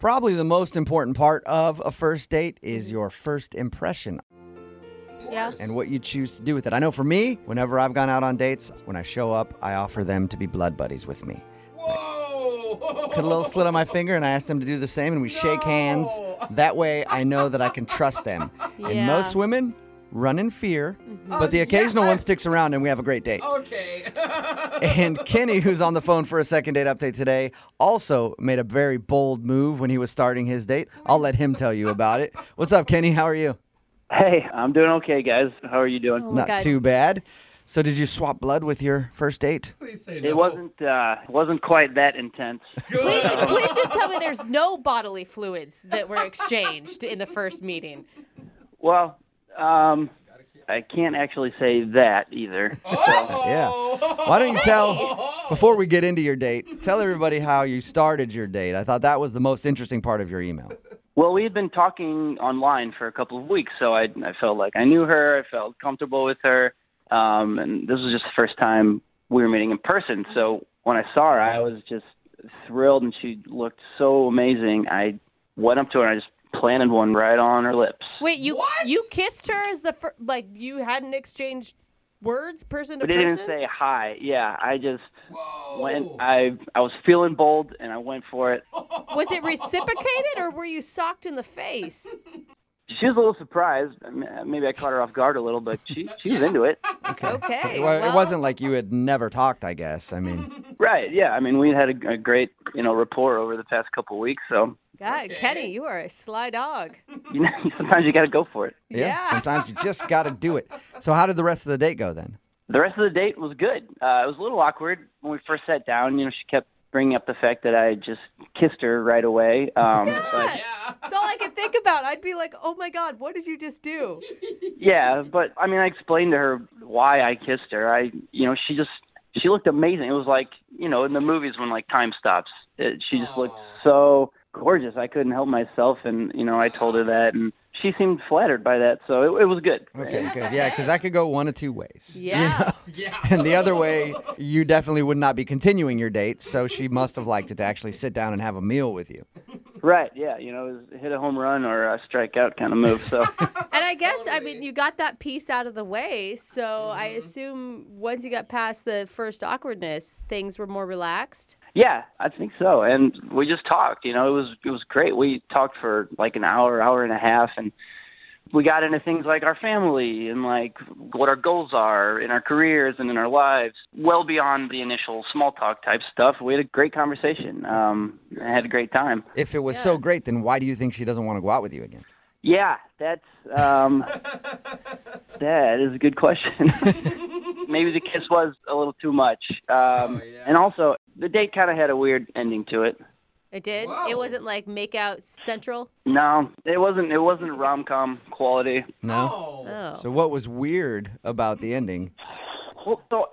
Probably the most important part of a first date is mm-hmm. your first impression Yeah. and what you choose to do with it. I know for me, whenever I've gone out on dates, when I show up, I offer them to be blood buddies with me. Whoa! Cut a little slit on my finger and I ask them to do the same and we shake hands. That way I know that I can trust them. And most women run in fear, Mm-hmm. but the Oh, occasional yeah. one sticks around and we have a great date. Okay. And Kenny, who's on the phone for a second date update today, also made a very bold move when he was starting his date. I'll let him tell you about it. What's up, Kenny? How are you? Hey, I'm doing okay, guys. How are you doing? Oh Not God. too bad. So, did you swap blood with your first date? Please say It wasn't uh wasn't quite that intense. Please, please just tell me there's no bodily fluids that were exchanged in the first meeting. Well, um I can't actually say that either. Oh! Yeah. Why don't you tell, before we get into your date, tell everybody how you started your date? I thought that was the most interesting part of your email. Well, we had been talking online for a couple of weeks, so I I felt like I knew her, I felt comfortable with her. Um and this was just the first time we were meeting in person. So when I saw her, I was just thrilled and she looked so amazing. I went up to her and I just planted one right on her lips. Wait, you What? you kissed her as the fir- like you hadn't exchanged words person to But it person? didn't say hi. Yeah, I just Whoa! went. I I was feeling bold, and I went for it. Was it reciprocated or were you socked in the face? She was a little surprised. Maybe I caught her off guard a little, but she she was into it. Okay. Well, it well, wasn't like you had never talked, I guess. I mean, Right? Yeah. I mean, we had a, a great you know rapport over the past couple of weeks. So God, Kenny, you are a sly dog. you know, sometimes you got to go for it. yeah, Yeah. sometimes you just got to do it. So, how did the rest of the date go then? The rest of the date was good. Uh, it was a little awkward when we first sat down. You know, she kept bringing up the fact that I just kissed her right away. Um, but Yeah. That's all I could think about. I'd be like, oh my God, what did you just do? Yeah, but I mean, I explained to her why I kissed her. I, you know, she just she looked amazing. It was like, you know, in the movies when like time stops, it, she just looked so gorgeous. I couldn't help myself, and you know, I told her that, and she seemed flattered by that. So it, it was good. Okay, good. Yeah, because that could go one of two ways. you know? Yeah. And the other way, you definitely would not be continuing your date. So she must have liked it to actually sit down and have a meal with you. Right? Yeah. You know, it was hit a home run or a strikeout kind of move. So And I guess, I mean, you got that piece out of the way. So I mm-hmm. assume once you got past the first awkwardness, things were more relaxed. Yeah, I think so. And we just talked. You know, it was it was great. We talked for like an hour, hour and a half, and we got into things like our family and like what our goals are in our careers and in our lives, well beyond the initial small talk type stuff. We had a great conversation. Um, I had a great time. If it was so great, then why do you think she doesn't want to go out with you again? Yeah, that's um, that is a good question. Maybe the kiss was a little too much, um, yeah. and also the date kind of had a weird ending to it. It did? Whoa. It wasn't like make out central? No, it wasn't. It wasn't rom com quality. No. Oh. Oh. So what was weird about the ending? Well, so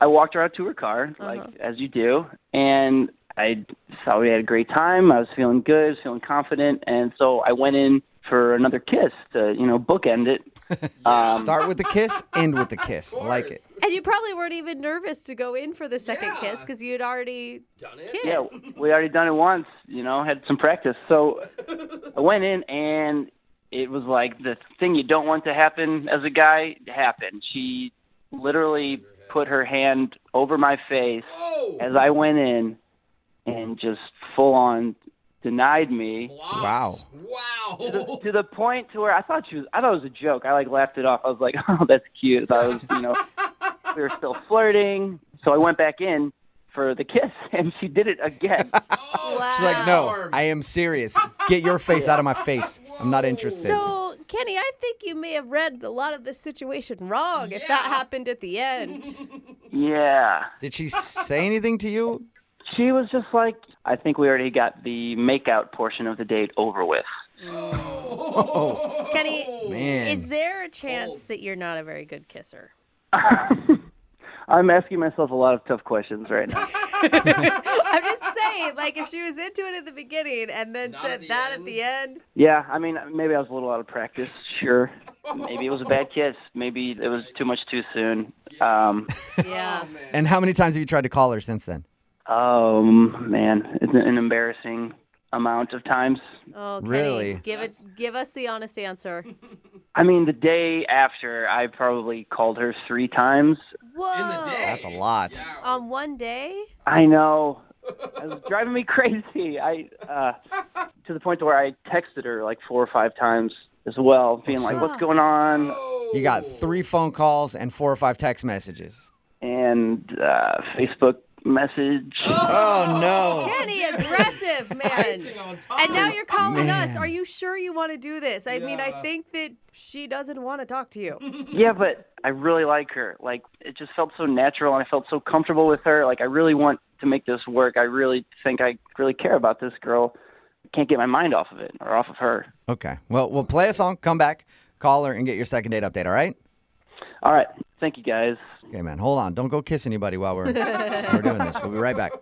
I walked her out to her car, like Uh-huh. as you do, and I thought we had a great time. I was feeling good, I was feeling confident, and so I went in for another kiss to, you know, bookend it. Um, Start with the kiss, end with the kiss. I like it. And you probably weren't even nervous to go in for the second Yeah. kiss because you'd already Done it? kissed. yeah, we already done it once, you know, had some practice. So I went in and it was like the thing you don't want to happen as a guy happened. She literally put her hand over my face Whoa. as I went in and just full on denied me Blocked. Wow. to the, Wow. to the point to where I thought she was I thought it was a joke. I like laughed it off. I was like, "Oh, that's cute." I thought it was, you know, we were still flirting. So I went back in for the kiss and she did it again. Oh, She's like, no. I am serious. Get your face out of my face. I'm not interested. So, Kenny, I think you may have read a lot of this situation wrong if that happened at the end. yeah. Did she say anything to you? She was just like, I think we already got the makeout portion of the date over with. Kenny, Man. is there a chance that you're not a very good kisser? I'm asking myself a lot of tough questions right now. I'm just saying, like, if she was into it at the beginning and then Not said at the that end. at the end, Yeah, I mean, maybe I was a little out of practice. Sure. Maybe it was a bad kiss. Maybe it was too much too soon. Um, yeah. And how many times have you tried to call her since then? Um, man, it's an embarrassing amount of times. Oh, Kenny, Really? Give it. Give us the honest answer. I mean, the day after, I probably called her three times. Whoa. In the day. That's a lot. Yeah. On one day? I know. It was driving me crazy. I uh, to the point to where I texted her like four or five times as well, being like, "What's going on?" You got three phone calls and four or five text messages. and uh, Facebook message. Oh, oh no. Kenny, aggressive, man. Icing on top. And now you're calling us. Are you sure you want to do this? I mean, I Yeah. think that she doesn't want to talk to you. Yeah, but I really like her. Like it just felt so natural, and I felt so comfortable with her. Like I really want to make this work. I really think I really care about this girl. Can't get my mind off of it or off of her. Okay. Well, we'll play a song, come back, call her, and get your second date update. All right? All right, thank you guys. Okay, man. Hold on. Don't go kiss anybody while we're, while we're doing this. We'll be right back.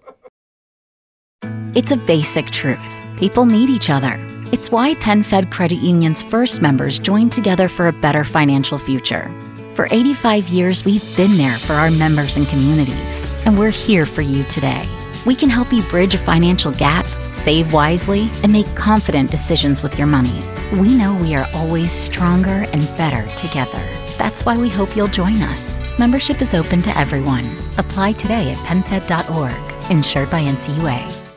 It's a basic truth. People need each other. It's why PenFed Credit Union's first members joined together for a better financial future. For 85 years, we've been there for our members and communities, and we're here for you today. We can help you bridge a financial gap, save wisely, and make confident decisions with your money. We know we are always stronger and better together. That's why we hope you'll join us. Membership is open to everyone. Apply today at penfed.org, insured by NCUA.